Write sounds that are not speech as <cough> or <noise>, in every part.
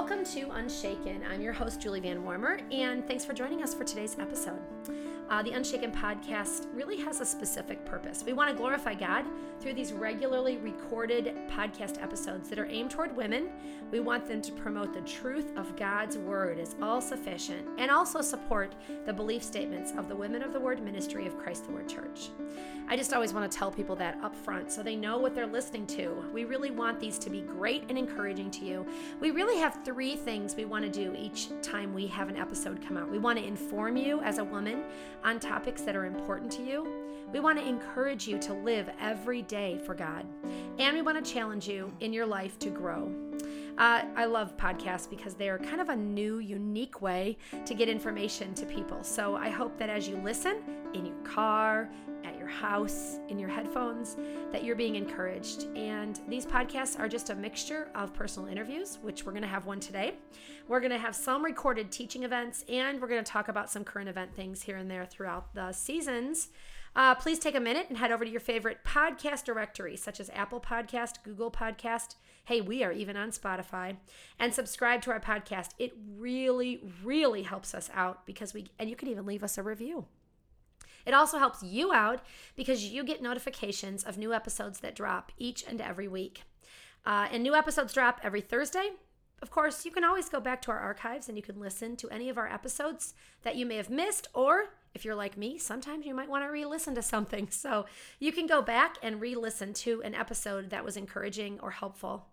Welcome to Unshaken. I'm your host, Julie Van Warmer, and thanks for joining us for today's episode. Uh, the Unshaken podcast really has a specific purpose. We want to glorify God through these regularly recorded podcast episodes that are aimed toward women. We want them to promote the truth of God's word as all sufficient and also support the belief statements of the Women of the Word ministry of Christ the Word Church. I just always want to tell people that up front so they know what they're listening to. We really want these to be great and encouraging to you. We really have three things we want to do each time we have an episode come out. We want to inform you as a woman on topics that are important to you. We want to encourage you to live every day for God. And we want to challenge you in your life to grow. Uh, I love podcasts because they are kind of a new, unique way to get information to people. So I hope that as you listen in your car, at your house, in your headphones, that you're being encouraged. And these podcasts are just a mixture of personal interviews, which we're going to have one today. We're going to have some recorded teaching events, and we're going to talk about some current event things here and there throughout the seasons. Uh, please take a minute and head over to your favorite podcast directory, such as Apple Podcast, Google Podcast. Hey, we are even on Spotify. And subscribe to our podcast. It really, really helps us out because we, and you can even leave us a review. It also helps you out because you get notifications of new episodes that drop each and every week. Uh, and new episodes drop every Thursday. Of course, you can always go back to our archives and you can listen to any of our episodes that you may have missed, or if you're like me, sometimes you might want to re listen to something. <laughs> So you can go back and re listen to an episode that was encouraging or helpful.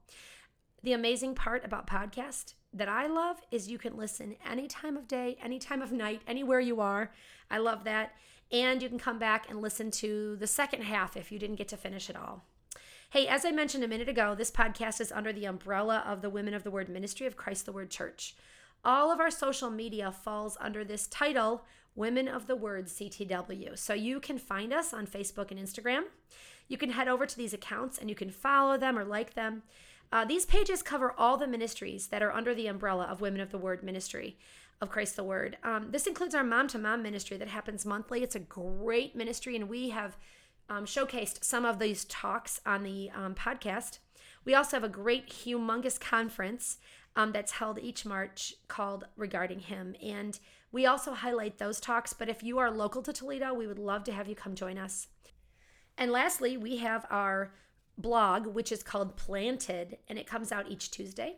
The amazing part about podcast that I love is you can listen any time of day, any time of night, anywhere you are. I love that. And you can come back and listen to the second half if you didn't get to finish it all. Hey, as I mentioned a minute ago, this podcast is under the umbrella of the Women of the Word Ministry of Christ the Word Church. All of our social media falls under this title, Women of the Word CTW. So you can find us on Facebook and Instagram. You can head over to these accounts and you can follow them or like them. Uh, these pages cover all the ministries that are under the umbrella of Women of the Word Ministry of Christ the Word. Um, this includes our mom to mom ministry that happens monthly. It's a great ministry, and we have um, showcased some of these talks on the um, podcast. We also have a great, humongous conference um, that's held each March called Regarding Him. And we also highlight those talks. But if you are local to Toledo, we would love to have you come join us. And lastly, we have our blog, which is called Planted, and it comes out each Tuesday.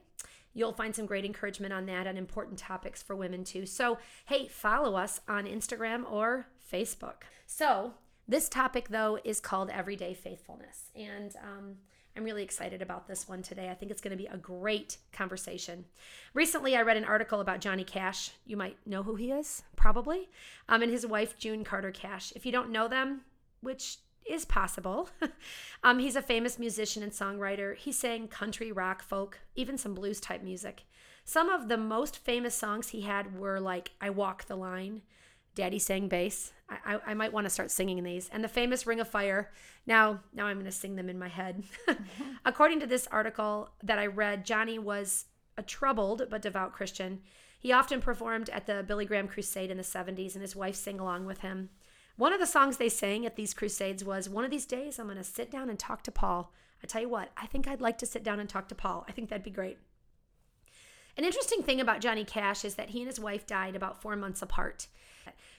You'll find some great encouragement on that and important topics for women too. So, hey, follow us on Instagram or Facebook. So, this topic though is called Everyday Faithfulness. And um, I'm really excited about this one today. I think it's going to be a great conversation. Recently, I read an article about Johnny Cash. You might know who he is, probably, um, and his wife, June Carter Cash. If you don't know them, which is possible. <laughs> um, he's a famous musician and songwriter. He sang country, rock, folk, even some blues type music. Some of the most famous songs he had were like I Walk the Line, Daddy Sang Bass. I, I, might want to start singing these. And the famous Ring of Fire. Now, now I'm going to sing them in my head. <laughs> According to this article that I read, Johnny was a troubled but devout Christian. He often performed at the Billy Graham Crusade in the 70s, and his wife sang along with him. One of the songs they sang at these crusades was One of these days I'm going to sit down and talk to Paul. I tell you what, I think I'd like to sit down and talk to Paul. I think that'd be great. An interesting thing about Johnny Cash is that he and his wife died about four months apart.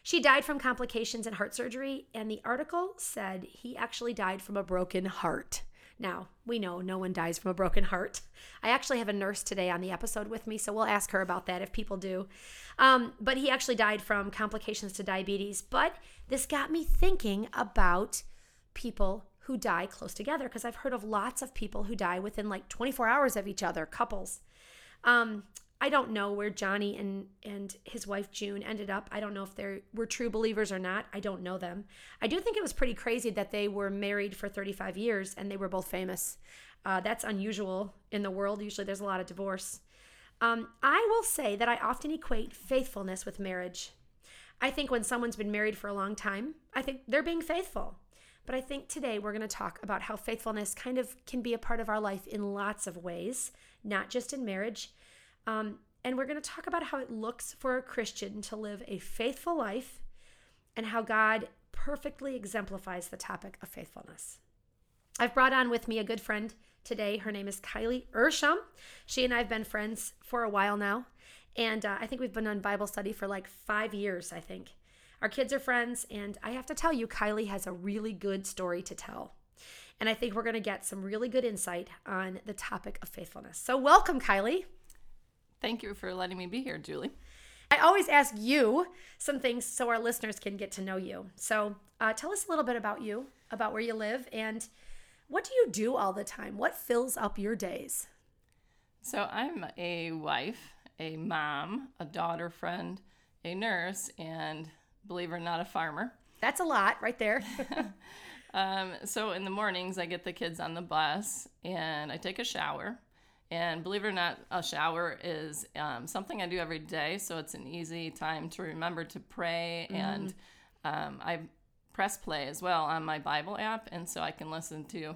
She died from complications and heart surgery, and the article said he actually died from a broken heart. Now, we know no one dies from a broken heart. I actually have a nurse today on the episode with me, so we'll ask her about that if people do. Um, but he actually died from complications to diabetes. But this got me thinking about people who die close together because I've heard of lots of people who die within like 24 hours of each other, couples. Um, I don't know where Johnny and and his wife June ended up. I don't know if they were true believers or not. I don't know them. I do think it was pretty crazy that they were married for 35 years and they were both famous. Uh, that's unusual in the world. Usually, there's a lot of divorce. Um, I will say that I often equate faithfulness with marriage. I think when someone's been married for a long time, I think they're being faithful. But I think today we're going to talk about how faithfulness kind of can be a part of our life in lots of ways, not just in marriage. Um, and we're going to talk about how it looks for a Christian to live a faithful life and how God perfectly exemplifies the topic of faithfulness. I've brought on with me a good friend, today. Her name is Kylie Ersham. She and I have been friends for a while now. And uh, I think we've been on Bible study for like five years, I think. Our kids are friends. And I have to tell you, Kylie has a really good story to tell. And I think we're going to get some really good insight on the topic of faithfulness. So, welcome, Kylie. Thank you for letting me be here, Julie. I always ask you some things so our listeners can get to know you. So, uh, tell us a little bit about you, about where you live, and what do you do all the time? What fills up your days? So, I'm a wife, a mom, a daughter friend, a nurse, and believe it or not, a farmer. That's a lot right there. <laughs> <laughs> um, so, in the mornings, I get the kids on the bus and I take a shower. And believe it or not, a shower is um, something I do every day. So it's an easy time to remember to pray. Mm-hmm. And um, I press play as well on my Bible app. And so I can listen to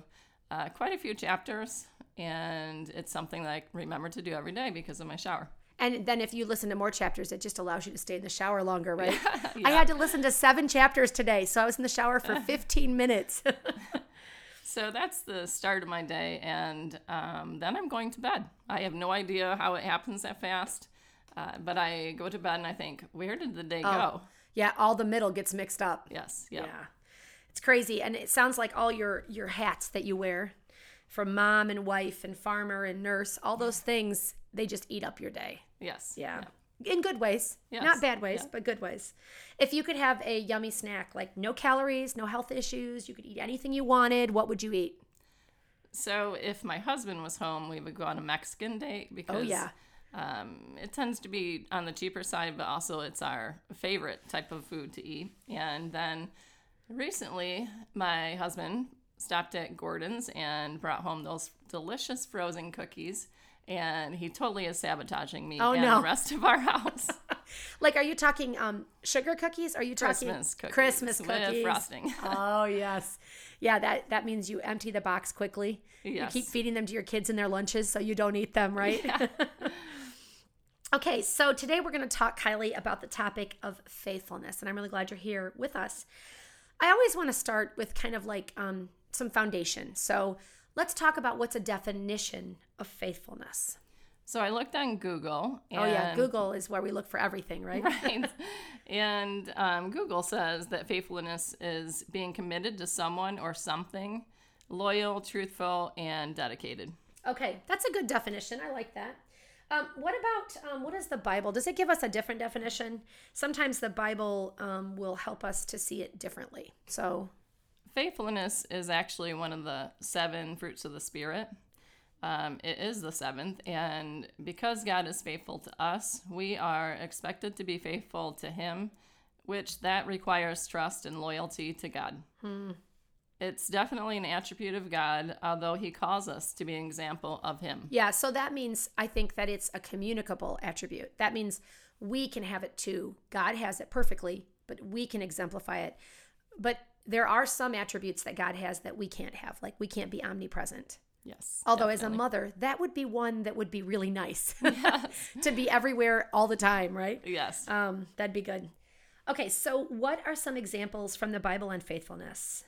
uh, quite a few chapters. And it's something that I remember to do every day because of my shower. And then if you listen to more chapters, it just allows you to stay in the shower longer, right? Yeah. <laughs> I had to listen to seven chapters today. So I was in the shower for <laughs> 15 minutes. <laughs> So that's the start of my day, and um, then I'm going to bed. I have no idea how it happens that fast, uh, but I go to bed and I think, where did the day oh, go? Yeah, all the middle gets mixed up. Yes, yeah. yeah. It's crazy, and it sounds like all your your hats that you wear, from mom and wife and farmer and nurse, all those things, they just eat up your day. Yes. yeah. yeah in good ways, yes. not bad ways, yeah. but good ways. If you could have a yummy snack, like no calories, no health issues, you could eat anything you wanted, what would you eat? So if my husband was home, we would go on a Mexican date because oh, yeah. Um, it tends to be on the cheaper side, but also it's our favorite type of food to eat. And then recently, my husband stopped at Gordon's and brought home those delicious frozen cookies and he totally is sabotaging me oh, and no. the rest of our house. <laughs> like, are you talking um, sugar cookies? Are you talking Christmas cookies? Christmas cookies with frosting. <laughs> oh yes, yeah. That that means you empty the box quickly. Yes. You keep feeding them to your kids in their lunches so you don't eat them, <laughs> right? Yeah. okay, so today we're going to talk, Kylie, about the topic of faithfulness, and I'm really glad you're here with us. I always want to start with kind of like um, some foundation. So let's talk about what's a definition of faithfulness? So I looked on Google. And, oh yeah, Google is where we look for everything, right? <laughs> Right. and um, Google says that faithfulness is being committed to someone or something, loyal, truthful, and dedicated. Okay, that's a good definition. I like that. Um, what about um, what is the Bible? Does it give us a different definition? Sometimes the Bible um, will help us to see it differently. So, faithfulness is actually one of the seven fruits of the Spirit. Um, it is the seventh, and because God is faithful to us, we are expected to be faithful to Him, which that requires trust and loyalty to God. Hmm. It's definitely an attribute of God, although He calls us to be an example of Him. Yeah, so that means I think that it's a communicable attribute. That means we can have it too. God has it perfectly, but we can exemplify it. But there are some attributes that God has that we can't have, like we can't be omnipresent. Yes. Although definitely. as a mother, that would be one that would be really nice. <laughs> Yes. to be everywhere all the time, right? Yes. Um, that'd be good. Okay, so what are some examples from the Bible on faithfulness?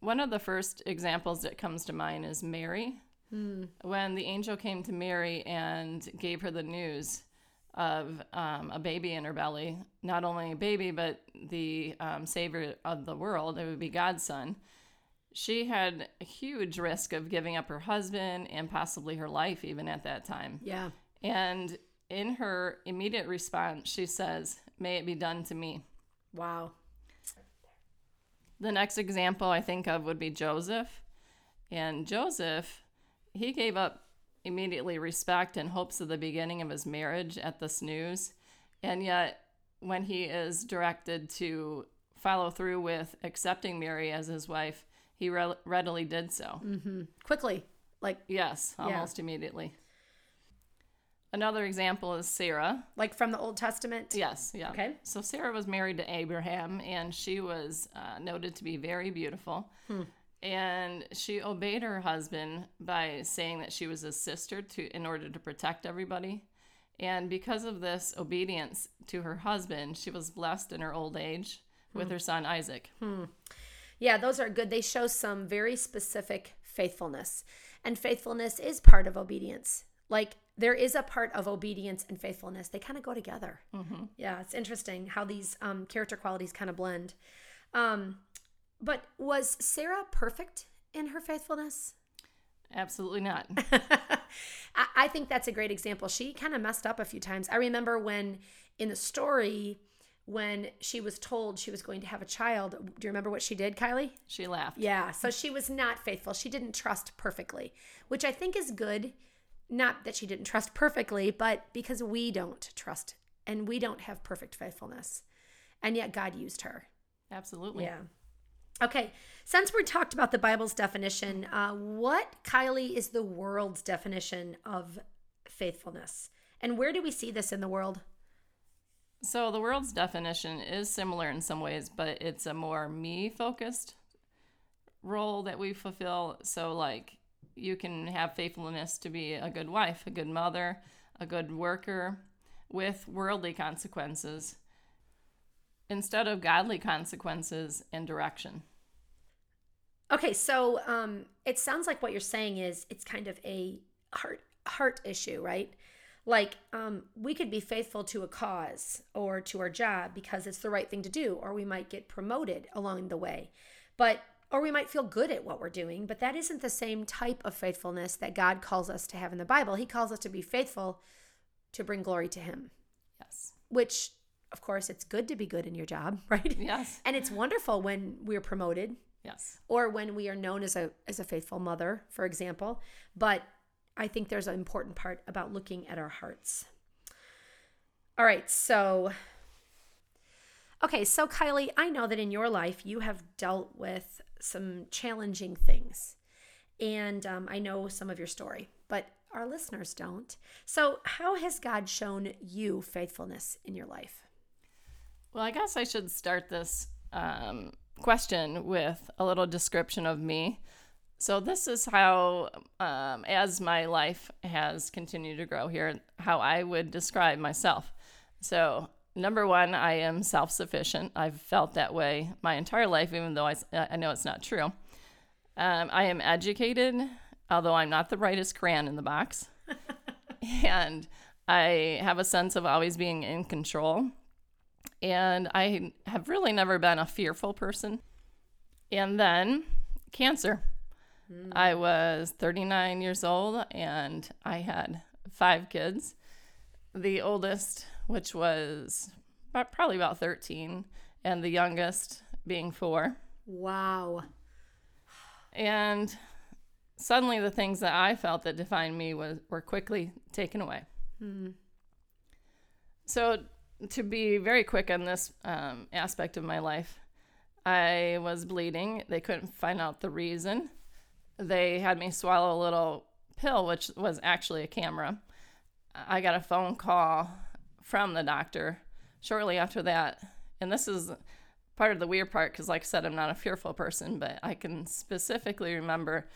One of the first examples that comes to mind is Mary. Hmm. When the angel came to Mary and gave her the news of um, a baby in her belly, not only a baby, but the um, Savior of the world, it would be God's son she had a huge risk of giving up her husband and possibly her life even at that time. Yeah. And in her immediate response, she says, May it be done to me. Wow. The next example I think of would be Joseph. And Joseph, he gave up immediately respect and hopes of the beginning of his marriage at the snooze. And yet, when he is directed to follow through with accepting Mary as his wife, he re- readily did so. Mm-hmm. Quickly. Like, yes, almost yeah. immediately. Another example is Sarah. Like from the Old Testament? Yes, yeah. Okay. So Sarah was married to Abraham, and she was uh, noted to be very beautiful. Hmm. And she obeyed her husband by saying that she was his sister to in order to protect everybody. And because of this obedience to her husband, she was blessed in her old age with hmm. her son Isaac. Hmm. Yeah, those are good. They show some very specific faithfulness. And faithfulness is part of obedience. Like there is a part of obedience and faithfulness. They kind of go together. Mm-hmm. Yeah, it's interesting how these um, character qualities kind of blend. Um, but was Sarah perfect in her faithfulness? Absolutely not. <laughs> I, think that's a great example. She kind of messed up a few times. I remember when in the story, when she was told she was going to have a child, do you remember what she did, Kylie? She laughed. Yeah, so she was not faithful. She didn't trust perfectly, which I think is good. Not that she didn't trust perfectly, but because we don't trust and we don't have perfect faithfulness. And yet God used her. Absolutely. Yeah. Okay, since we talked about the Bible's definition, uh, what, Kylie, is the world's definition of faithfulness? And where do we see this in the world? So the world's definition is similar in some ways, but it's a more me focused role that we fulfill. So, like, you can have faithfulness to be a good wife, a good mother, a good worker with worldly consequences instead of godly consequences and direction. Okay, so um, it sounds like what you're saying is it's kind of a heart heart issue, right? Like um, we could be faithful to a cause or to our job because it's the right thing to do, or we might get promoted along the way, but or we might feel good at what we're doing, but that isn't the same type of faithfulness that God calls us to have in the Bible. He calls us to be faithful to bring glory to Him. Yes. Which, of course, it's good to be good in your job, <laughs> right? Yes. And it's wonderful when we're promoted Yes. or when we are known as a as a faithful mother, for example. But I think there's an important part about looking at our hearts. All right, so Okay, so Kylie, I know that in your life you have dealt with some challenging things. And um, I know some of your story, but our listeners don't. So, how has God shown you faithfulness in your life? Well, I guess I should start this um, question with a little description of me. So, this is how, um, as my life has continued to grow here, how I would describe myself. So, number one, I am self sufficient. I've felt that way my entire life, even though I, I know it's not true. Um, I am educated, although I'm not the brightest crayon in the box. <laughs> and I have a sense of always being in control. And I have really never been a fearful person. And then cancer. Hmm. I was 39 years old and I had five kids. The oldest, which was probably about 13, and the youngest being four. Wow. And suddenly the things that I felt that defined me was, were quickly taken away. Hmm. So, to be very quick on this um, aspect of my life, I was bleeding. They couldn't find out the reason. They had me swallow a little pill, which was actually a camera. I got a phone call from the doctor shortly after that. And this is part of the weird part because, like I said, I'm not a fearful person, but I can specifically remember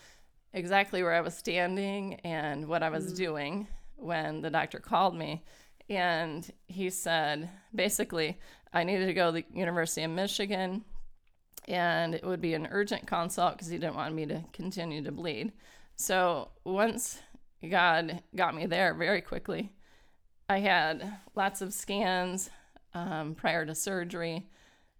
exactly where I was standing and what I was doing when the doctor called me. And he said, basically, I needed to go to the University of Michigan and it would be an urgent consult because he didn't want me to continue to bleed. So once God got me there very quickly, I had lots of scans um, prior to surgery.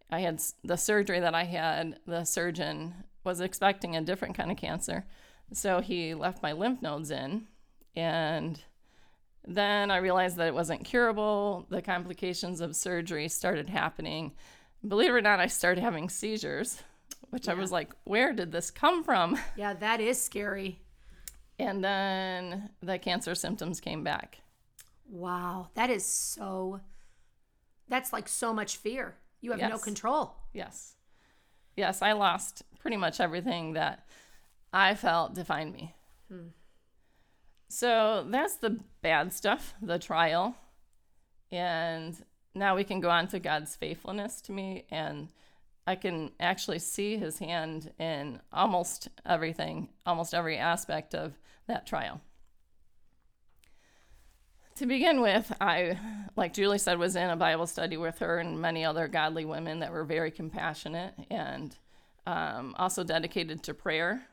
I had the surgery that I had, the surgeon was expecting a different kind of cancer. So he left my lymph nodes in. And then I realized that it wasn't curable. The complications of surgery started happening. Believe it or not, I started having seizures, which I was like, where did this come from? <laughs> Yeah, that is scary. And then the cancer symptoms came back. Wow, that is so. That's like so much fear. You have no control. Yes. Yes, I lost pretty much everything that I felt defined me. Hmm. So that's the bad stuff, the trial. And now we can go on to God's faithfulness to me. And I can actually see his hand in almost everything, almost every aspect of that trial. To begin with, I, like Julie said, was in a Bible study with her and many other godly women that were very compassionate and um, also dedicated to prayer.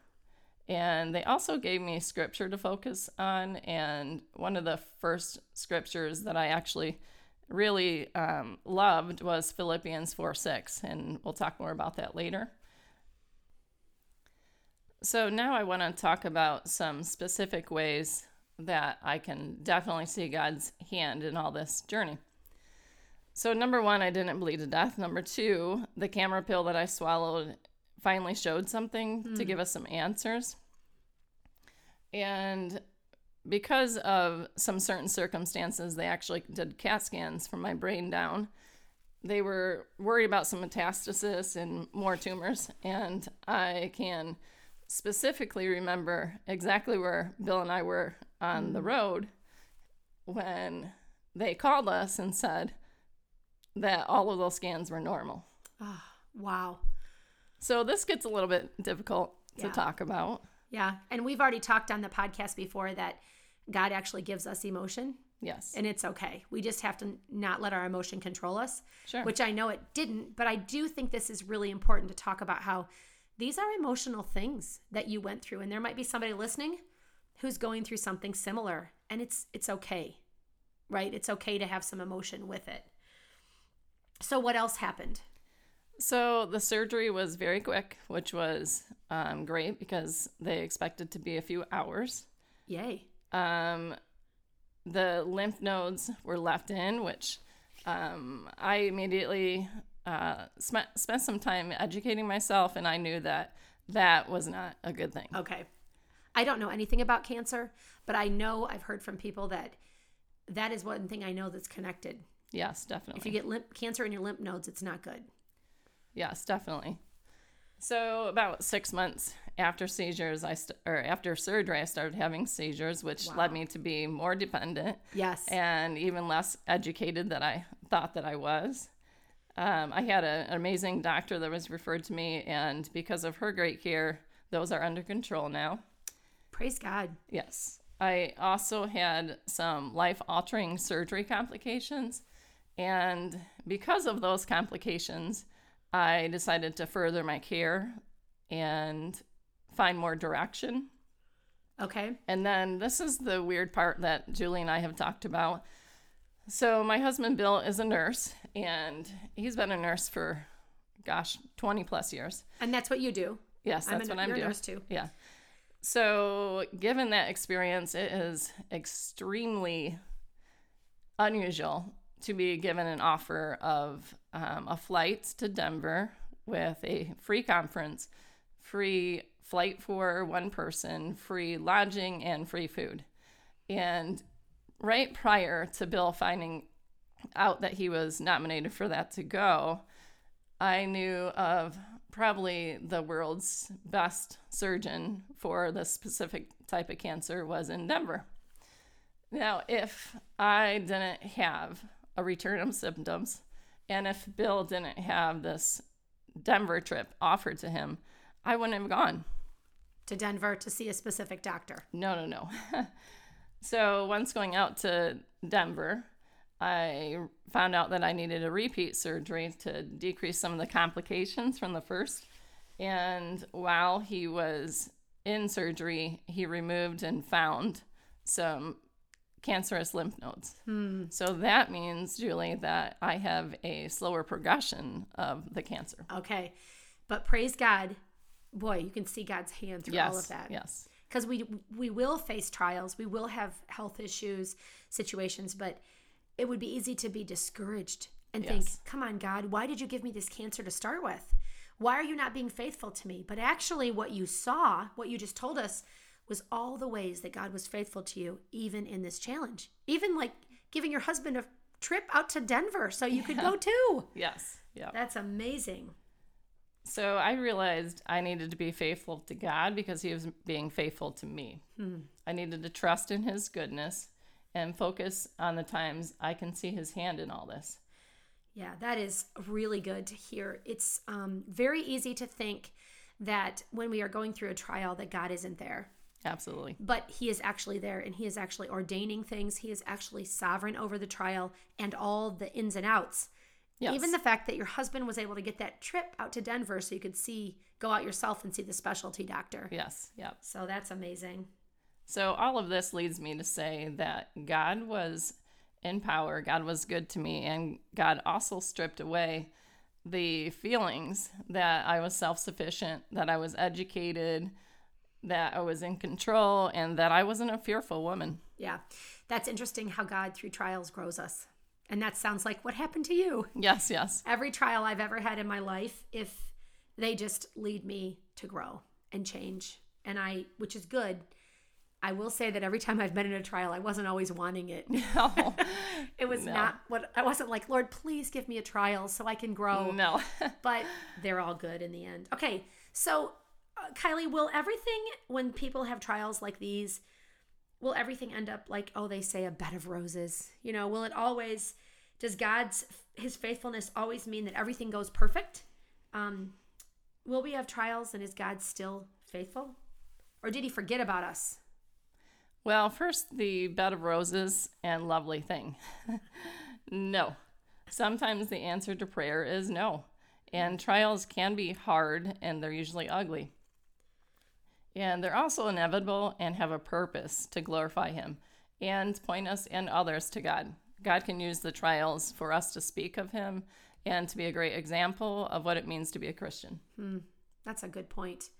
And they also gave me scripture to focus on. And one of the first scriptures that I actually really um, loved was Philippians 4 6. And we'll talk more about that later. So now I want to talk about some specific ways that I can definitely see God's hand in all this journey. So, number one, I didn't bleed to death. Number two, the camera pill that I swallowed finally showed something mm. to give us some answers. And because of some certain circumstances, they actually did CAT scans from my brain down. They were worried about some metastasis and more tumors. And I can specifically remember exactly where Bill and I were on mm. the road when they called us and said that all of those scans were normal. Oh, wow. So this gets a little bit difficult to yeah. talk about. Yeah. And we've already talked on the podcast before that God actually gives us emotion. Yes. And it's okay. We just have to not let our emotion control us. Sure. Which I know it didn't, but I do think this is really important to talk about how these are emotional things that you went through. And there might be somebody listening who's going through something similar. And it's it's okay. Right? It's okay to have some emotion with it. So what else happened? So the surgery was very quick, which was um, great because they expected to be a few hours. Yay. Um, the lymph nodes were left in, which um, I immediately uh, spent, spent some time educating myself, and I knew that that was not a good thing. Okay. I don't know anything about cancer, but I know I've heard from people that that is one thing I know that's connected. Yes, definitely. If you get lymph cancer in your lymph nodes, it's not good. Yes, definitely. So about six months after seizures, I st- or after surgery, I started having seizures, which wow. led me to be more dependent. Yes, and even less educated than I thought that I was. Um, I had a, an amazing doctor that was referred to me, and because of her great care, those are under control now. Praise God. Yes. I also had some life altering surgery complications. And because of those complications, I decided to further my care and find more direction. Okay. And then this is the weird part that Julie and I have talked about. So, my husband Bill is a nurse, and he's been a nurse for, gosh, 20 plus years. And that's what you do. Yes, that's I'm what I'm doing. nurse too. Yeah. So, given that experience, it is extremely unusual to be given an offer of um, a flight to Denver with a free conference, free flight for one person, free lodging, and free food. And right prior to Bill finding out that he was nominated for that to go, I knew of probably the world's best surgeon for this specific type of cancer was in Denver. Now, if I didn't have a return of symptoms. And if Bill didn't have this Denver trip offered to him, I wouldn't have gone to Denver to see a specific doctor. No, no, no. <laughs> so once going out to Denver, I found out that I needed a repeat surgery to decrease some of the complications from the first. And while he was in surgery, he removed and found some cancerous lymph nodes. Hmm. So that means, Julie, that I have a slower progression of the cancer. Okay. But praise God, boy, you can see God's hand through yes, all of that. Yes. Because we we will face trials, we will have health issues, situations, but it would be easy to be discouraged and yes. think, "Come on, God, why did you give me this cancer to start with? Why are you not being faithful to me?" But actually, what you saw, what you just told us, was all the ways that God was faithful to you, even in this challenge. Even like giving your husband a trip out to Denver so you could go <laughs> too. Yes. Yeah. That's amazing. So I realized I needed to be faithful to God because He was being faithful to me. Hmm. I needed to trust in His goodness and focus on the times I can see His hand in all this. Yeah, that is really good to hear. It's um, very easy to think that when we are going through a trial that God isn't there. Absolutely. But he is actually there and he is actually ordaining things. He is actually sovereign over the trial and all the ins and outs. Yes. Even the fact that your husband was able to get that trip out to Denver so you could see, go out yourself and see the specialty doctor. Yes. Yep. So that's amazing. So all of this leads me to say that God was in power, God was good to me, and God also stripped away the feelings that I was self sufficient, that I was educated, that I was in control, and that I wasn't a fearful woman. Yeah. That's interesting how God through trials grows us. And that sounds like what happened to you. Yes, yes. Every trial I've ever had in my life, if they just lead me to grow and change, and I, which is good. I will say that every time I've been in a trial, I wasn't always wanting it. <laughs> No. It was No. not what I wasn't like, Lord, please give me a trial so I can grow. no. <laughs> But they're all good in the end. Okay, so Kylie, will everything, when people have trials like these, will everything end up like, oh, they say a bed of roses? You know, will it always, does God's, his faithfulness always mean that everything goes perfect? Um, will we have trials and is God still faithful? Or did he forget about us? Well, first, the bed of roses and lovely thing. <laughs> no. Sometimes the answer to prayer is no. And trials can be hard and they're usually ugly. And they're also inevitable and have a purpose to glorify Him and point us and others to God. God can use the trials for us to speak of Him and to be a great example of what it means to be a Christian. Hmm. That's a good point.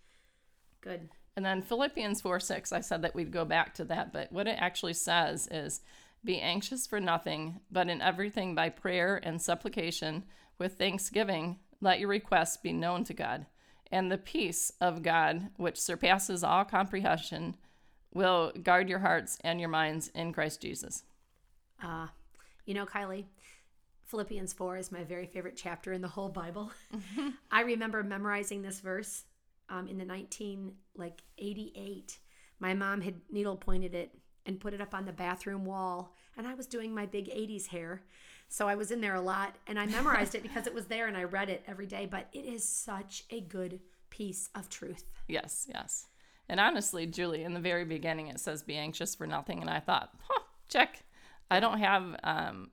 Good. And then Philippians 4 6, I said that we'd go back to that, but what it actually says is be anxious for nothing, but in everything by prayer and supplication with thanksgiving, let your requests be known to God. And the peace of God, which surpasses all comprehension, will guard your hearts and your minds in Christ Jesus. Uh, you know, Kylie, Philippians 4 is my very favorite chapter in the whole Bible. <laughs> I remember memorizing this verse um, in the 19 like 88. My mom had needle pointed it and put it up on the bathroom wall, and I was doing my big 80s hair. So I was in there a lot and I memorized it because it was there and I read it every day, but it is such a good piece of truth. Yes, yes. And honestly, Julie, in the very beginning, it says be anxious for nothing. And I thought, huh, check. I don't have um,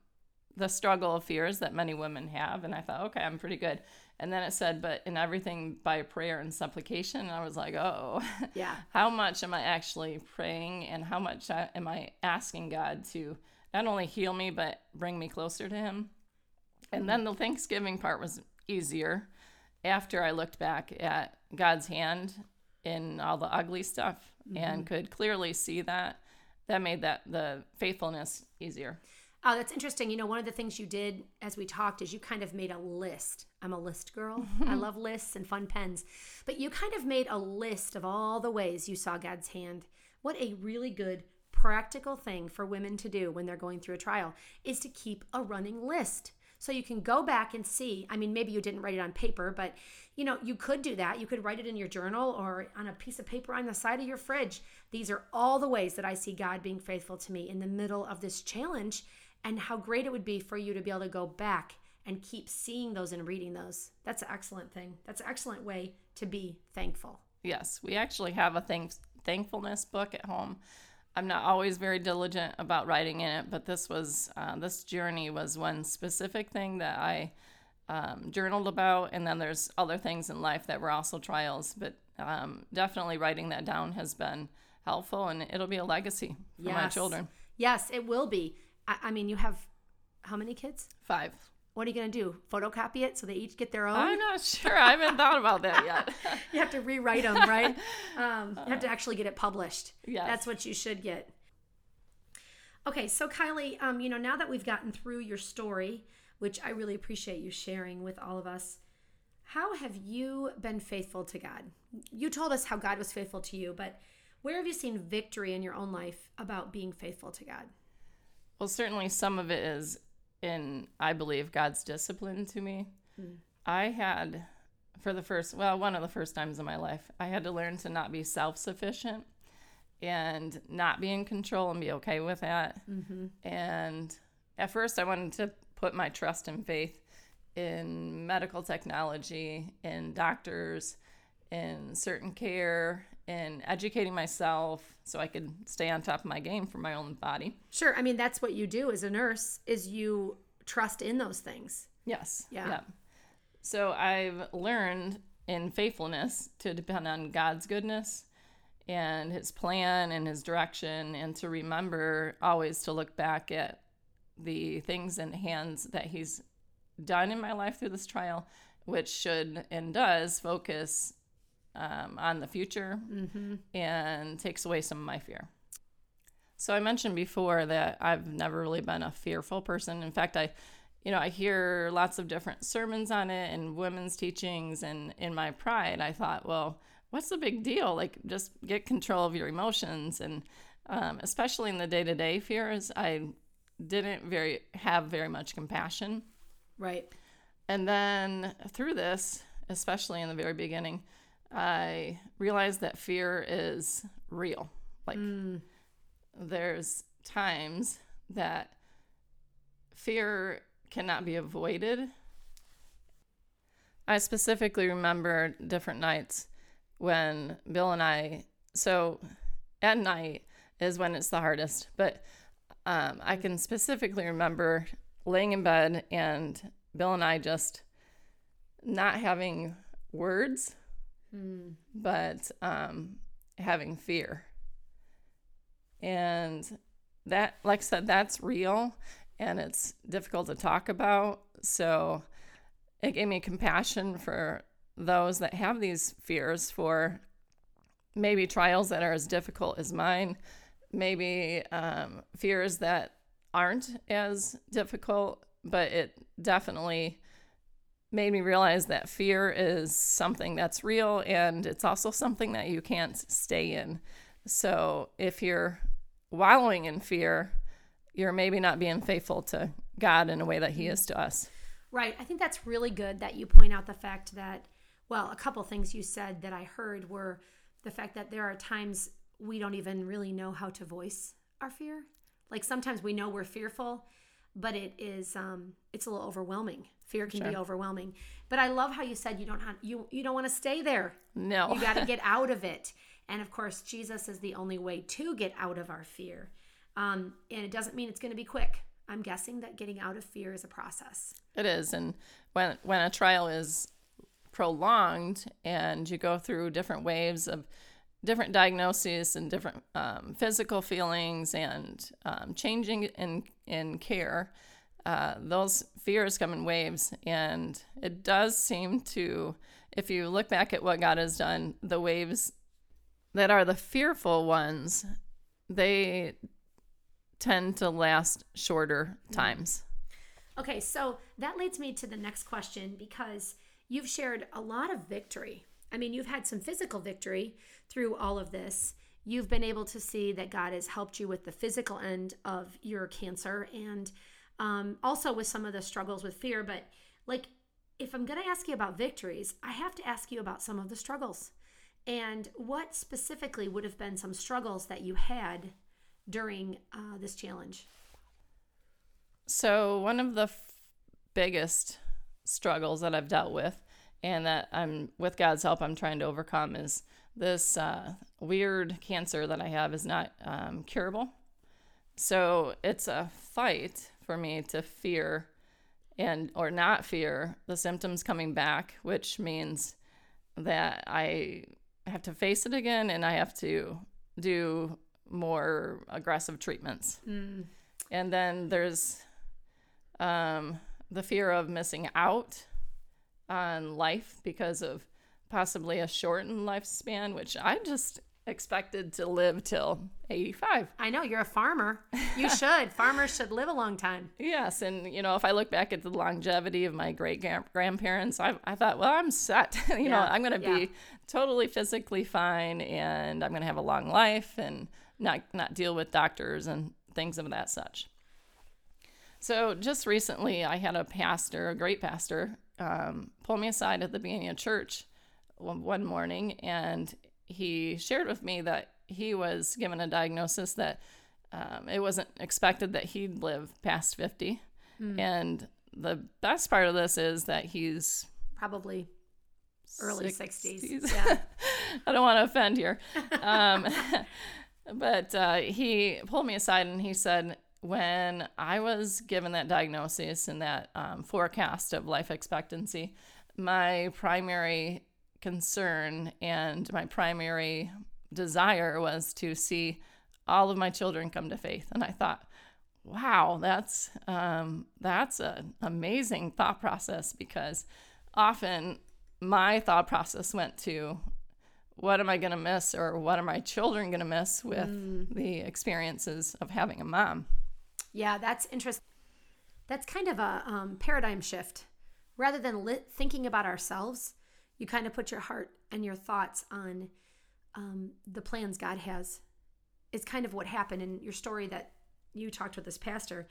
the struggle of fears that many women have. And I thought, okay, I'm pretty good. And then it said, but in everything by prayer and supplication. And I was like, oh, Yeah. <laughs> how much am I actually praying and how much am I asking God to not only heal me, but bring me closer to Him? And then the Thanksgiving part was easier after I looked back at God's hand in all the ugly stuff and mm-hmm. could clearly see that. That made that the faithfulness easier. Oh, that's interesting. You know, one of the things you did as we talked is you kind of made a list. I'm a list girl. I <laughs> love lists and fun pens. But you kind of made a list of all the ways you saw God's hand. What a really good practical thing for women to do when they're going through a trial is to keep a running list. So you can go back and see. I mean, maybe you didn't write it on paper, but you know, you could do that. You could write it in your journal or on a piece of paper on the side of your fridge. These are all the ways that I see God being faithful to me in the middle of this challenge and how great it would be for you to be able to go back and keep seeing those and reading those. That's an excellent thing. That's an excellent way to be thankful. Yes, we actually have a thankfulness book at home. I'm not always very diligent about writing in it, but this was uh, this journey was one specific thing that I um, journaled about, and then there's other things in life that were also trials. But um, definitely writing that down has been helpful, and it'll be a legacy for my children. Yes, it will be. I, I mean, you have how many kids? Five. What are you going to do? Photocopy it so they each get their own? I'm not sure. I haven't thought about that yet. <laughs> you have to rewrite them, right? <laughs> Um, you have to actually get it published. Yes. That's what you should get. Okay, so Kylie, um, you know, now that we've gotten through your story, which I really appreciate you sharing with all of us, how have you been faithful to God? You told us how God was faithful to you, but where have you seen victory in your own life about being faithful to God? Well, certainly some of it is in, I believe, God's discipline to me. Hmm. I had, for the first, well, one of the first times in my life, I had to learn to not be self sufficient and not be in control and be okay with that. Mm-hmm. And at first, I wanted to put my trust and faith in medical technology, in doctors, in certain care, in educating myself so I could stay on top of my game for my own body. Sure. I mean, that's what you do as a nurse is you trust in those things. Yes. Yeah. So I've learned in faithfulness to depend on God's goodness and his plan and his direction and to remember always to look back at the things and hands that he's done in my life through this trial which should and does focus um, on the future and takes away some of my fear. So i mentioned before that i've never really been a fearful person. In fact i you know i hear lots of different sermons on it and women's teachings and in my pride i thought well what's the big deal? Like just get control of your emotions. And um, especially in the day-to-day fears i didn't very have very much compassion. Right. and then through this, especially in the very beginning, I realized that fear is real. Like there's times that fear cannot be avoided. I specifically remember different nights when Bill and I, so at night is when it's the hardest, but um, I can specifically remember laying in bed and Bill and I just not having words, but um, having fear. And that, like I said, that's real and it's difficult to talk about. So it gave me compassion for those that have these fears for maybe trials that are as difficult as mine, maybe um, fears that aren't as difficult, but it definitely made me realize that fear is something that's real and it's also something that you can't stay in. So if you're wallowing in fear, you're maybe not being faithful to God in a way that He is to us. Right. I think that's really good that you point out the fact that, well, a couple things you said that I heard were the fact that there are times we don't even really know how to voice our fear. Like sometimes we know we're fearful, but it is um it's a little overwhelming. Fear can be overwhelming. But I love how you said you don't have you you don't want to stay there. No. You got to <laughs> get out of it. And of course, Jesus is the only way to get out of our fear. Um, and it doesn't mean it's going to be quick. I'm guessing that getting out of fear is a process. It is, and when when a trial is prolonged and you go through different waves of different diagnoses and different um, physical feelings and um, changing in in care, uh, those fears come in waves, and it does seem to, if you look back at what God has done, the waves that are the fearful ones, they tend to last shorter times. Okay, so that leads me to the next question because you've shared a lot of victory. I mean, you've had some physical victory through all of this. You've been able to see that God has helped you with the physical end of your cancer and um, also with some of the struggles with fear. But, like, if I'm going to ask you about victories, I have to ask you about some of the struggles. And what specifically would have been some struggles that you had during uh, this challenge? So, one of the f- biggest struggles that I've dealt with, and that I'm, with God's help, I'm trying to overcome is this uh, weird cancer that I have is not um, curable. So, it's a fight for me to fear and or not fear the symptoms coming back, which means that I have to face it again and I have to do more aggressive treatments. And then there's um, the fear of missing out on life because of possibly a shortened lifespan, which I just expected to live till 85. I know you're a farmer. You <laughs> should. Farmers should live a long time. Yes, and you know, if I look back at the longevity of my great grandparents, I, I thought, well, I'm set. <laughs> you know, I'm going to yeah. be totally physically fine, and I'm going to have a long life, and not not deal with doctors and things of that such. So just recently, I had a pastor, a great pastor, um, pull me aside at the beginning of church one, morning, and he shared with me that he was given a diagnosis that um, it wasn't expected that he'd live past 50. And the best part of this is that he's Probably early six- 60s. Yeah. <laughs> I don't want to offend here. <laughs> Um, <laughs> but uh, he pulled me aside and he said, when I was given that diagnosis and that um, forecast of life expectancy, my primary concern and my primary desire was to see all of my children come to faith. And I thought, wow, that's um, that's an amazing thought process because often my thought process went to what am I going to miss or what are my children going to miss with mm. the experiences of having a mom? Yeah, that's interesting. That's kind of a um, paradigm shift. Rather than thinking about ourselves, you kind of put your heart and your thoughts on um, the plans God has. It's kind of what happened in your story that you talked with this pastor.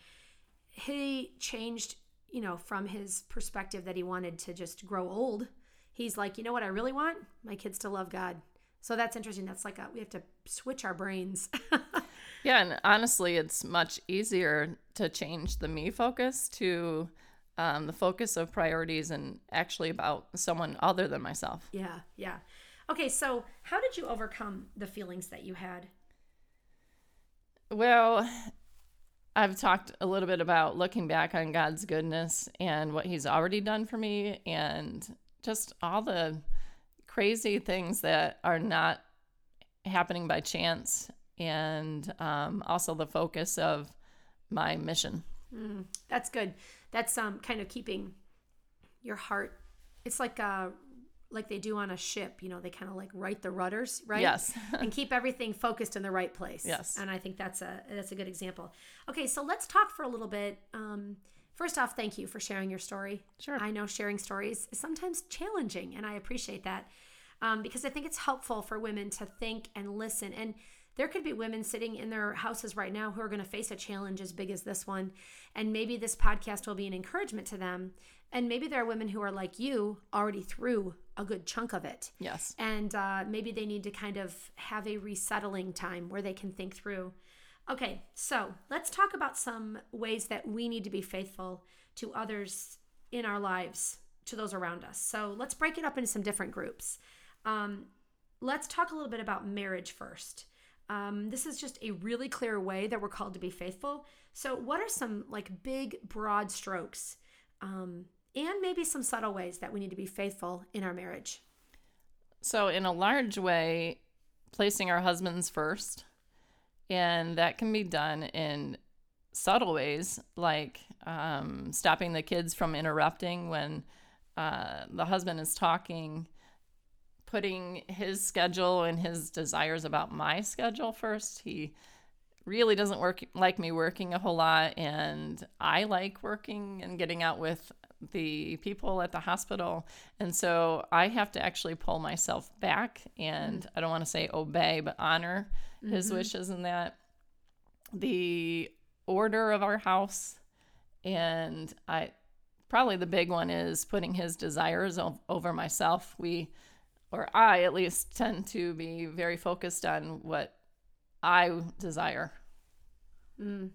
He changed, you know, from his perspective that he wanted to just grow old. He's like, you know what I really want? My kids to love God. So that's interesting. That's like a, we have to switch our brains. <laughs> yeah, and honestly, it's much easier to change the me focus to um, the focus of priorities and actually about someone other than myself. Yeah, yeah. Okay, so how did you overcome the feelings that you had? Well, I've talked a little bit about looking back on God's goodness and what He's already done for me, and just all the crazy things that are not happening by chance, and um, also the focus of my mission. Mm, that's good. That's um, kind of keeping your heart. It's like uh, like they do on a ship. You know, they kind of like right the rudders, right? Yes. <laughs> and keep everything focused in the right place. Yes. And I think that's a that's a good example. Okay, so let's talk for a little bit. Um, first off, thank you for sharing your story. Sure. I know sharing stories is sometimes challenging, and I appreciate that um, because I think it's helpful for women to think and listen and there could be women sitting in their houses right now who are going to face a challenge as big as this one. And maybe this podcast will be an encouragement to them. And maybe there are women who are like you, already through a good chunk of it. Yes. And uh, maybe they need to kind of have a resettling time where they can think through. Okay, so let's talk about some ways that we need to be faithful to others in our lives, to those around us. So let's break it up into some different groups. Um, let's talk a little bit about marriage first. Um, this is just a really clear way that we're called to be faithful. So, what are some like big, broad strokes, um, and maybe some subtle ways that we need to be faithful in our marriage? So, in a large way, placing our husbands first, and that can be done in subtle ways, like um, stopping the kids from interrupting when uh, the husband is talking putting his schedule and his desires about my schedule first. He really doesn't work like me working a whole lot and I like working and getting out with the people at the hospital. And so I have to actually pull myself back and mm-hmm. I don't want to say obey, but honor mm-hmm. his wishes in that. The order of our house and I probably the big one is putting his desires over myself. We or I at least tend to be very focused on what I desire. Mm.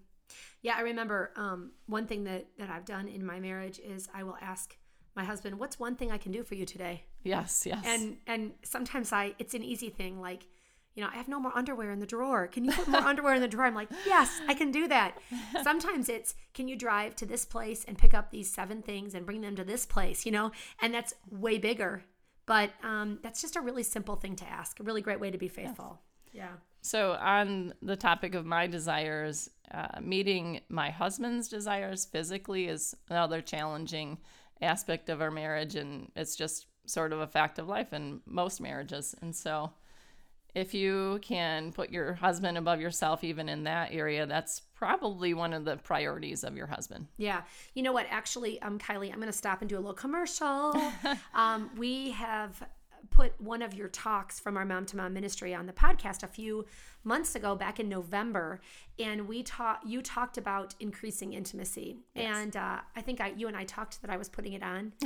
Yeah, I remember um, one thing that that I've done in my marriage is I will ask my husband, "What's one thing I can do for you today?" Yes, yes. And and sometimes I it's an easy thing like, you know, I have no more underwear in the drawer. Can you put more underwear in the drawer? I'm like, "Yes, I can do that." <laughs> Sometimes it's, "Can you drive to this place and pick up these seven things and bring them to this place?" You know, and that's way bigger but um, that's just a really simple thing to ask. A really great way to be faithful. Yes. Yeah. So, on the topic of my desires, uh, meeting my husband's desires physically is another challenging aspect of our marriage. And it's just sort of a fact of life in most marriages. And so, if you can put your husband above yourself even in that area that's probably one of the priorities of your husband. Yeah. You know what? Actually um kylie i'm going to stop and do a little commercial. <laughs> Um we have put one of your talks from our mom to mom ministry on the podcast a few months ago back in november and we talked you talked about increasing intimacy. Yes. and uh, i think I, you and i talked that i was putting it on. <laughs>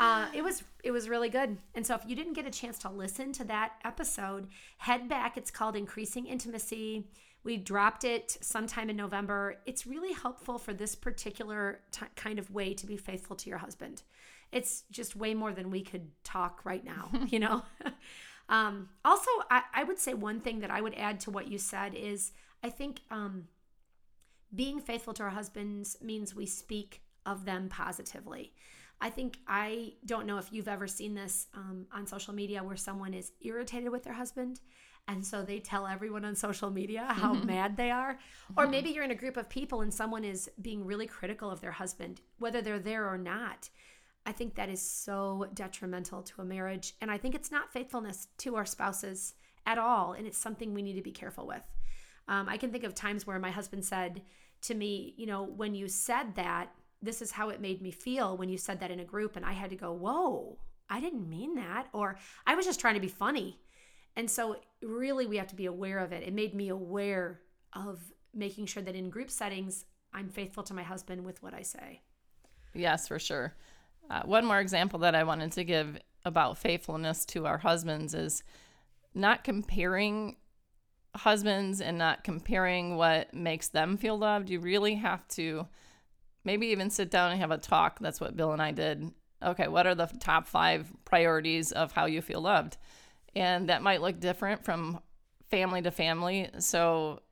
Uh, it was it was really good. And so if you didn't get a chance to listen to that episode head back. It's called increasing intimacy. We dropped it sometime in november. It's really helpful for this particular t- kind of way to be faithful to your husband it's just way more than we could talk right now, <laughs> you know? <laughs> um, also, I, I would say one thing that I would add to what you said is I think um, being faithful to our husbands means we speak of them positively. I think I don't know if you've ever seen this um, on social media where someone is irritated with their husband and so they tell everyone on social media <laughs> how mad they are. Or maybe you're in a group of people and someone is being really critical of their husband, whether they're there or not. I think that is so detrimental to a marriage. And I think it's not faithfulness to our spouses at all. And it's something we need to be careful with. Um, I can think of times where my husband said to me, you know, when you said that, this is how it made me feel when you said that in a group. And I had to go, whoa, I didn't mean that. Or I was just trying to be funny. And so, really, we have to be aware of it. It made me aware of making sure that in group settings, I'm faithful to my husband with what I say. Yes, for sure. Uh, one more example that I wanted to give about faithfulness to our husbands is not comparing husbands and not comparing what makes them feel loved. You really have to maybe even sit down and have a talk. That's what Bill and I did. Okay, what are the top five priorities of how you feel loved? and that might look different from family to family. So,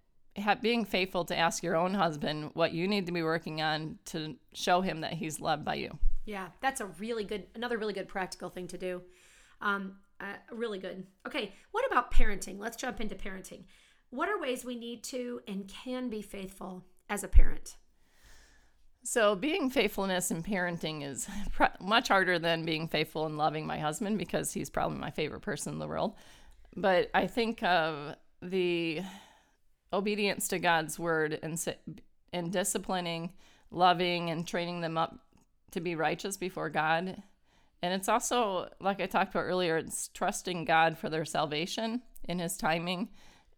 being faithful to ask your own husband what you need to be working on to show him that he's loved by you. Yeah, that's a really good, another really good practical thing to do. Um, uh, really good. Okay, what about parenting? Let's jump into parenting. What are ways we need to and can be faithful as a parent? So, being faithfulness in parenting is pr- much harder than being faithful and loving my husband because he's probably my favorite person in the world. But I think of the obedience to God's word and, and disciplining, loving, and training them up to be righteous before God. And it's also, like I talked about earlier, it's trusting God for their salvation in His timing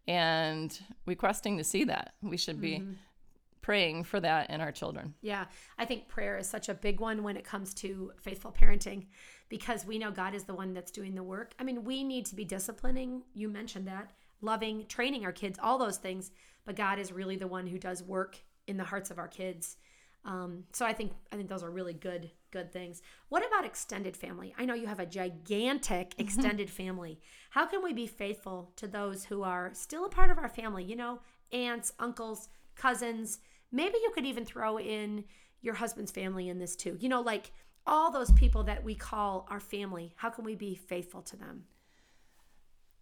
and requesting to see that. We should be. Mm-hmm praying for that in our children. Yeah, I think prayer is such a big one when it comes to faithful parenting because we know God is the one that's doing the work. I mean, we need to be disciplining. You mentioned that, loving, training our kids, all those things, but God is really the one who does work in the hearts of our kids. Um, so I think I think those are really good good things. What about extended family? I know you have a gigantic <laughs> extended family. How can we be faithful to those who are still a part of our family? You know, aunts, uncles, cousins. Maybe you could even throw in your husband's family in this too. You know, like all those people that we call our family. How can we be faithful to them?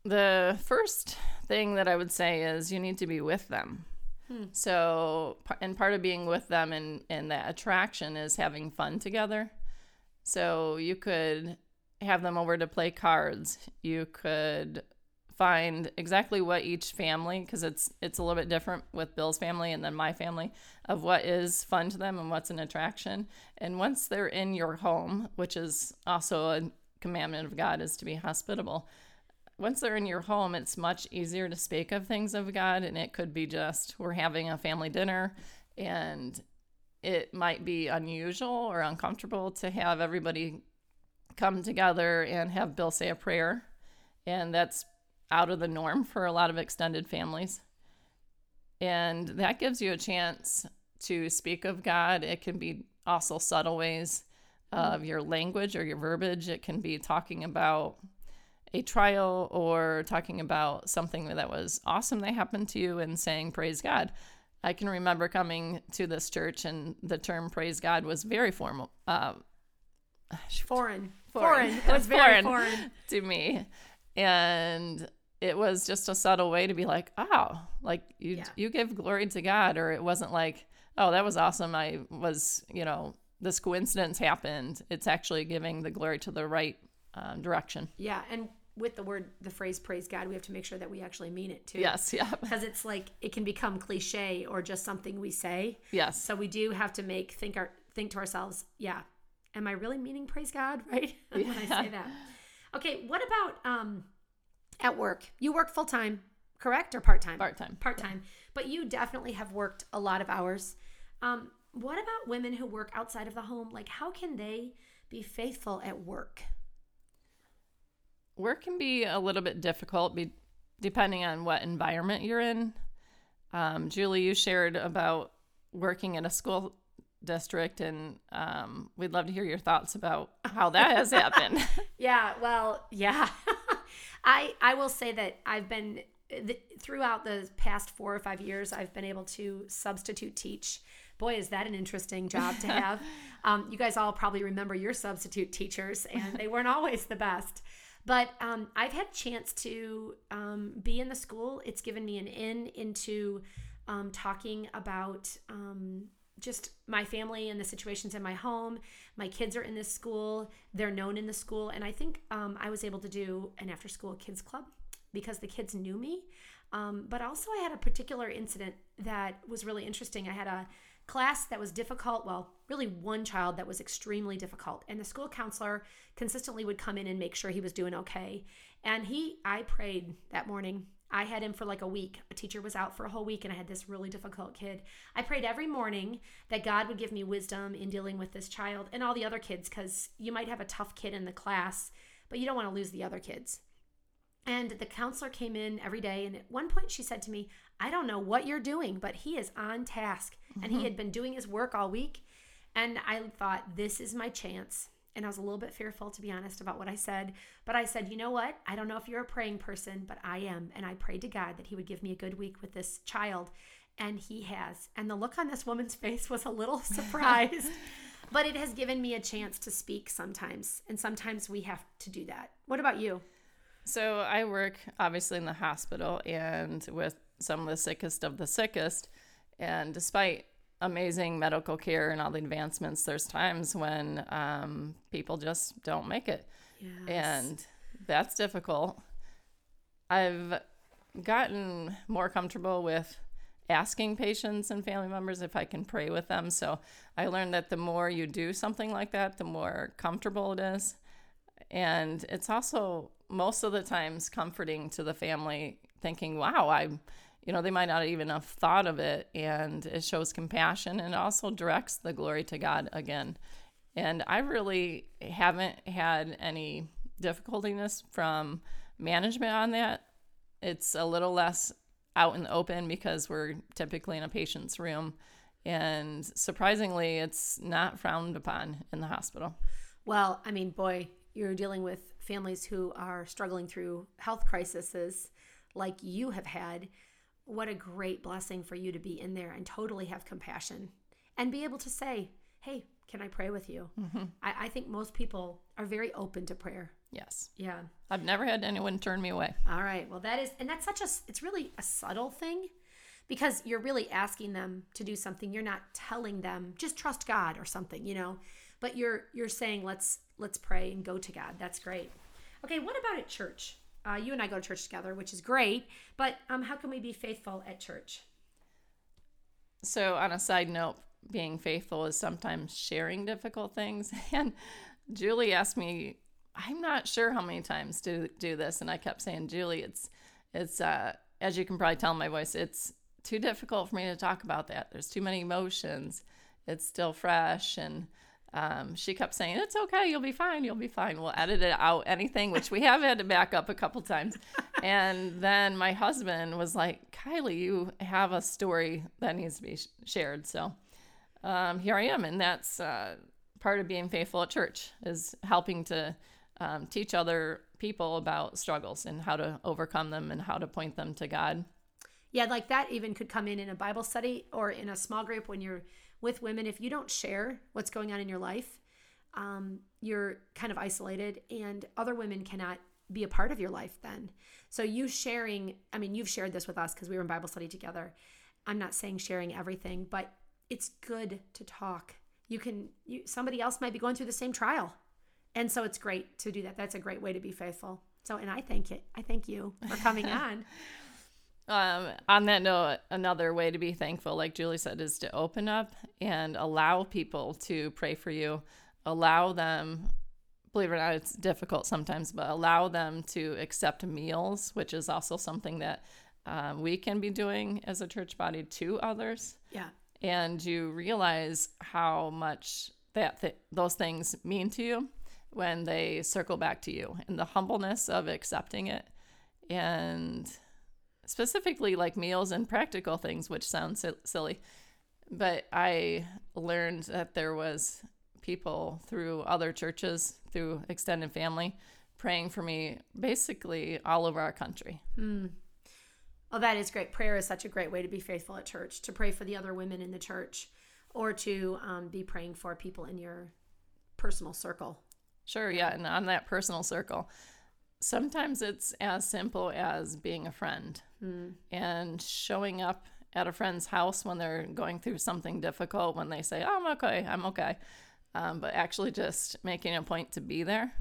The first thing that I would say is you need to be with them. Hmm. So, and part of being with them and, and that attraction is having fun together. So, you could have them over to play cards. You could find exactly what each family because it's it's a little bit different with Bill's family and then my family of what is fun to them and what's an attraction. And once they're in your home, which is also a commandment of God is to be hospitable. Once they're in your home, it's much easier to speak of things of God and it could be just we're having a family dinner and it might be unusual or uncomfortable to have everybody come together and have Bill say a prayer. And that's out of the norm for a lot of extended families. And that gives you a chance to speak of God. It can be also subtle ways of your language or your verbiage. It can be talking about a trial or talking about something that was awesome that happened to you and saying, Praise God. I can remember coming to this church and the term praise God was very formal. Uh, foreign. Foreign. Foreign. It was very foreign, foreign <laughs> to me. And it was just a subtle way to be like, oh, like you yeah. you give glory to God, or it wasn't like, oh, that was awesome. I was, you know, this coincidence happened. It's actually giving the glory to the right um, direction. Yeah, and with the word, the phrase "praise God," we have to make sure that we actually mean it too. Yes, yeah. <laughs> Because it's like it can become cliche or just something we say. Yes. So we do have to make think our think to ourselves, yeah, am I really meaning praise God? <laughs> Right? Yeah. <laughs> when I say that. Okay, what about um at work. You work full time, correct, or part time? Part time. Part time. But you definitely have worked a lot of hours. Um, what about women who work outside of the home? Like, how can they be faithful at work? Work can be a little bit difficult, be, depending on what environment you're in. Um, Julie, you shared about working in a school district, and um, we'd love to hear your thoughts about how that has happened. <laughs> <laughs> yeah, well, yeah. <laughs> I I will say that I've been the, throughout the past four or five years, I've been able to substitute teach. Boy, is that an interesting job to have. um, you guys all probably remember your substitute teachers, and they weren't always the best. But um, I've had chance to um, be in the school. It's given me an in into um, talking about um, just my family and the situations in my home. My kids are in this school, they're known in the school. And I think um, I was able to do an after school kids club because the kids knew me. Um, but also, I had a particular incident that was really interesting. I had a class that was difficult. Well, really, one child that was extremely difficult. And the school counselor consistently would come in and make sure he was doing okay. And he, I prayed that morning I had him for like a week. A teacher was out for a whole week, and I had this really difficult kid. I prayed every morning that God would give me wisdom in dealing with this child and all the other kids because you might have a tough kid in the class, but you don't want to lose the other kids. And the counselor came in every day, and at one point she said to me, I don't know what you're doing, but he is on task. Mm-hmm. And he mm-hmm. had been doing his work all week. And I thought, this is my chance and I was a little bit fearful, to be honest, about what I said. But I said, you know what? I don't know if you're a praying person, but I am. And I prayed to God that He would give me a good week with this child. And He has. And the look on this woman's <laughs> face was a little <laughs> surprised. but it has given me a chance to speak sometimes. And sometimes we have to do that. What about you? So I work obviously in the hospital and with some of the sickest of the sickest. And despite amazing medical care and all the advancements, there's times when um, people just don't make it. Yes. And that's difficult. I've gotten more comfortable with asking patients and family members if I can pray with them. So I learned that the more you do something like that, the more comfortable it is. And it's also most of the times comforting to the family thinking, wow, I'm you know, they might not even have thought of it. And it shows compassion and also directs the glory to God again. And I really haven't had any difficultiness from management on that. It's a little less out in the open because we're typically in a patient's room. And surprisingly, it's not frowned upon in the hospital. Well, I mean, boy, you're dealing with families who are struggling through health crises like you have had what a great blessing for you to be in there and totally have compassion and be able to say, Hey, can I pray with you? Mm-hmm. I, I, think most people are very open to prayer. Yes. Yeah. I've never had anyone turn me away. All right. Well, that is, and that's such a, it's really a subtle thing because you're really asking them to do something. You're not telling them, just trust God or something, you know, but you're, you're saying, let's, let's pray and go to God. That's great. Okay. What about at church? Uh, you and I go to church together, which is great. But um, how can we be faithful at church? So, on a side note, being faithful is sometimes sharing difficult things. <laughs> And Julie asked me, I'm not sure how many times to do this, and I kept saying, Julie, it's it's uh, as you can probably tell in my voice, it's too difficult for me to talk about that. There's too many emotions. It's still fresh, and um, she kept saying, It's okay, you'll be fine, you'll be fine. We'll edit it out, anything, which we have had to back up a couple times. <laughs> and then my husband was like, Kylie, you have a story that needs to be sh- shared. So um, here I am. And that's uh, part of being faithful at church, is helping to um, teach other people about struggles and how to overcome them and how to point them to God. Yeah, like that even could come in in a Bible study or in a small group when you're with women, if you don't share what's going on in your life, um, you're kind of isolated, and other women cannot be a part of your life then. So, you sharing, I mean, you've shared this with us because we were in Bible study together. I'm not saying sharing everything, but it's good to talk. You can, you, somebody else might be going through the same trial. And so it's great to do that. That's a great way to be faithful. So, and I thank it. I thank you for coming <laughs> on. Um, on that note, another way to be thankful, like Julie said, is to open up and allow people to pray for you. Allow them, believe it or not, it's difficult sometimes, but allow them to accept meals, which is also something that um, we can be doing as a church body to others. Yeah. And you realize how much that th- those things mean to you when they circle back to you and the humbleness of accepting it and specifically like meals and practical things, which sounds silly. But I learned that there was people through other churches, through extended family, praying for me basically all over our country. Mm. Oh, that is great. Prayer is such a great way to be faithful at church, to pray for the other women in the church, or to um, be praying for people in your personal circle. Sure, yeah. And on that personal circle, sometimes it's as simple as being a friend Mm. and showing up at a friend's house when they're going through something difficult, when they say, oh, I'm okay, I'm okay. Um, but actually just making a point to be there.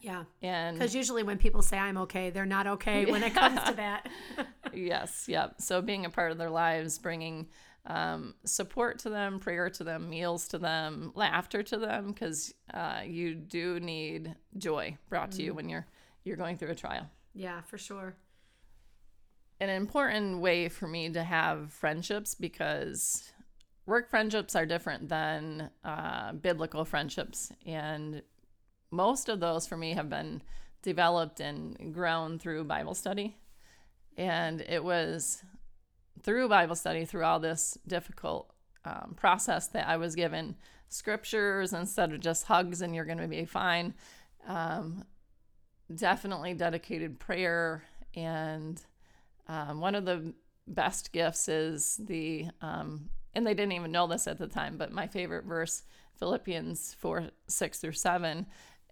Yeah. And Because usually when people say I'm okay, they're not okay when it comes to that. <laughs> yes, yep. So being a part of their lives, bringing um, support to them, prayer to them, meals to them, laughter to them, because uh, you do need joy brought to you when you're you're going through a trial. yeah, for sure. An important way for me to have friendships because work friendships are different than uh, biblical friendships, and most of those for me have been developed and grown through Bible study. And it was through Bible study, through all this difficult um, process, that I was given scriptures instead of just hugs and you're going to be fine. Um, definitely dedicated prayer. And um, one of the best gifts is the, um, and they didn't even know this at the time, but my favorite verse, Philippians 4 6 through 7,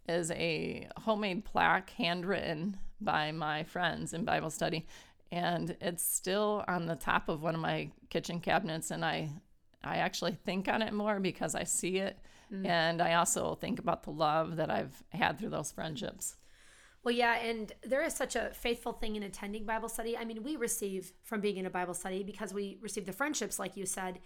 is a homemade plaque handwritten by my friends in Bible study. And it's still on the top of one of my kitchen cabinets. And I, I actually think on it more because I see it. And I also think about the love that I've had through those friendships. Well, yeah, and there is such a faithful thing in attending Bible study. I mean, we receive from being in a Bible study because we receive the friendships, like you said,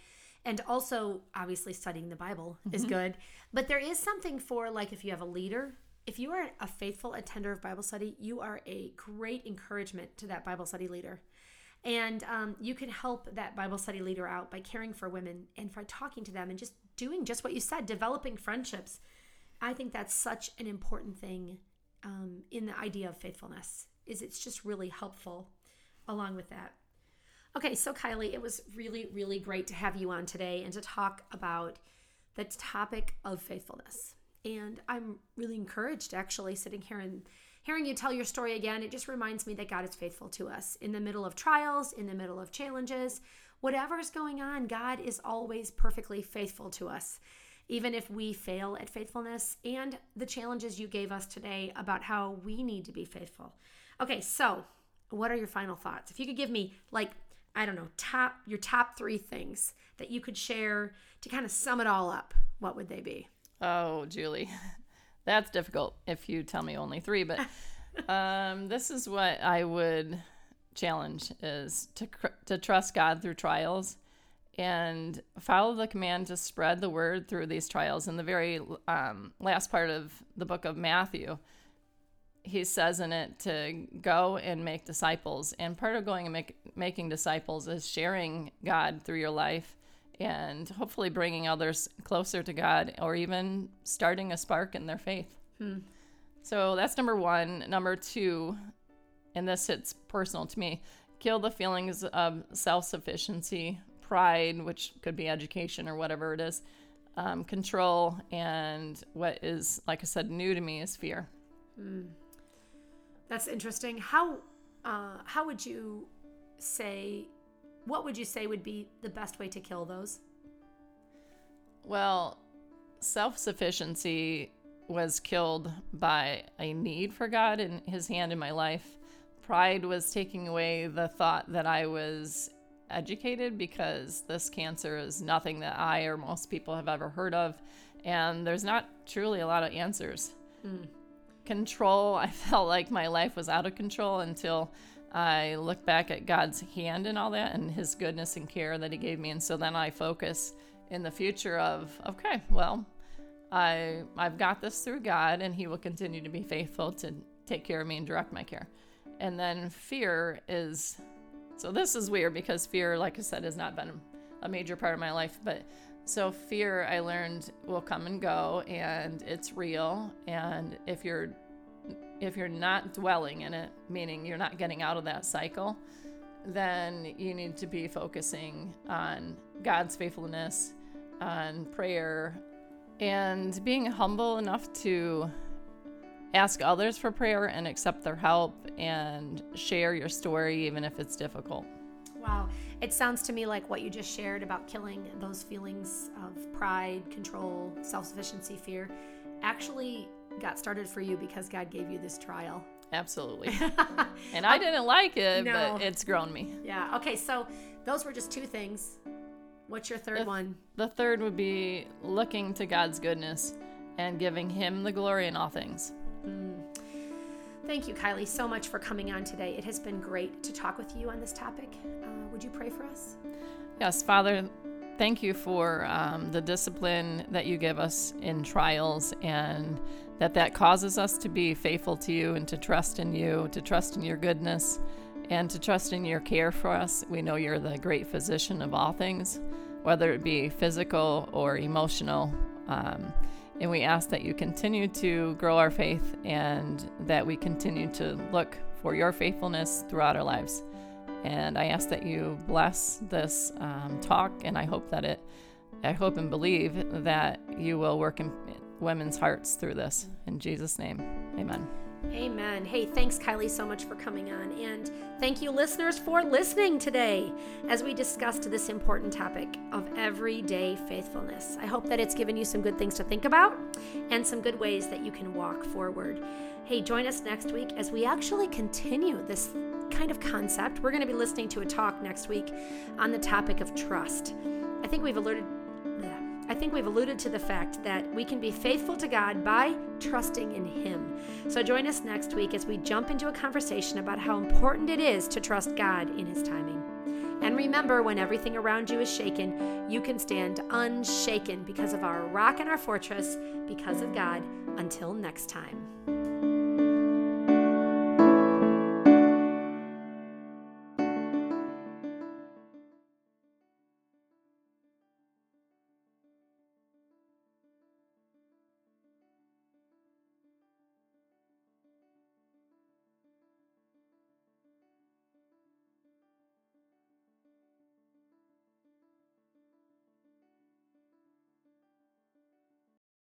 and also obviously studying the Bible is good. But there is something for like if you have a leader, if you are a faithful attender of Bible study, you are a great encouragement to that Bible study leader. And um, you can help that Bible study leader out by caring for women and by talking to them and just doing just what you said, developing friendships. I think that's such an important thing um, in the idea of faithfulness. Is it's just really helpful along with that. Okay, so Kylie, it was really, really great to have you on today and to talk about the topic of faithfulness. And I'm really encouraged actually sitting here and hearing you tell your story again. It just reminds me that God is faithful to us in the middle of trials, in the middle of challenges, whatever's going on, God is always perfectly faithful to us. Even if we fail at faithfulness and the challenges you gave us today about how we need to be faithful. Okay, so what are your final thoughts? If you could give me like I don't know, top your top 3 things that you could share to kind of sum it all up, what would they be? Oh, Julie, <laughs> that's difficult if you tell me only three. But <laughs> um, this is what I would challenge: is to cr- to trust God through trials, and follow the command to spread the word through these trials. In the very um, last part of the book of Matthew, he says in it to go and make disciples. And part of going and make, making disciples is sharing God through your life and hopefully bringing others closer to God or even starting a spark in their faith. So that's number one. Number two, and this hits personal to me kill the feelings of self sufficiency, pride, which could be education or whatever it is, um, control, and what is, like I said, new to me is fear. That's interesting. How uh, how would you say what would you say would be the best way to kill those? Well, self sufficiency was killed by a need for God and His hand in my life. Pride was taking away the thought that I was educated because this cancer is nothing that I or most people have ever heard of. And there's not truly a lot of answers. Hmm. Control, <laughs> I felt like my life was out of control until I look back at God's hand and all that and his goodness and care that he gave me. And so then I focus in the future of, okay, well, I I've got this through God and he will continue to be faithful to take care of me and direct my care. And then fear is so this is weird because fear, like I said, has not been a major part of my life, but so fear I learned will come and go and it's real. And if you're if you're not dwelling in it, meaning you're not getting out of that cycle, then you need to be focusing on God's faithfulness, on prayer, and being humble enough to ask others for prayer and accept their help and share your story, even if it's difficult. Wow. It sounds to me like what you just shared about killing those feelings of pride, control, self sufficiency, fear actually got started for you because God gave you this trial. Absolutely. <laughs> and I didn't like it, No. but it's grown me. Yeah. Okay. So those were just two things. What's your third The- one? The third would be looking to God's goodness and giving Him the glory in all things. Thank you, Kylie, so much for coming on today. It has been great to talk with you on this topic. Uh, would you pray for us? Yes, Father, thank you for um, the discipline that you give us in trials and that that causes us to be faithful to you and to trust in you, to trust in your goodness and to trust in your care for us. We know you're the great physician of all things, whether it be physical or emotional. Um, and we ask that you continue to grow our faith and that we continue to look for your faithfulness throughout our lives. And I ask that you bless this um, talk, and I hope that it, I hope and believe that you will work in women's hearts through this. In Jesus' name, amen. Amen. Hey, thanks, Kylie, so much for coming on. And thank you, listeners, for listening today as we discussed this important topic of everyday faithfulness. I hope that it's given you some good things to think about and some good ways that you can walk forward. Hey, join us next week as we actually continue this kind of concept. We're going to be listening to a talk next week on the topic of trust. I think we've alerted. I think we've alluded to the fact that we can be faithful to God by trusting in Him. So join us next week as we jump into a conversation about how important it is to trust God in His timing. And remember, when everything around you is shaken, you can stand unshaken because of our rock and our fortress, because of God. Until next time.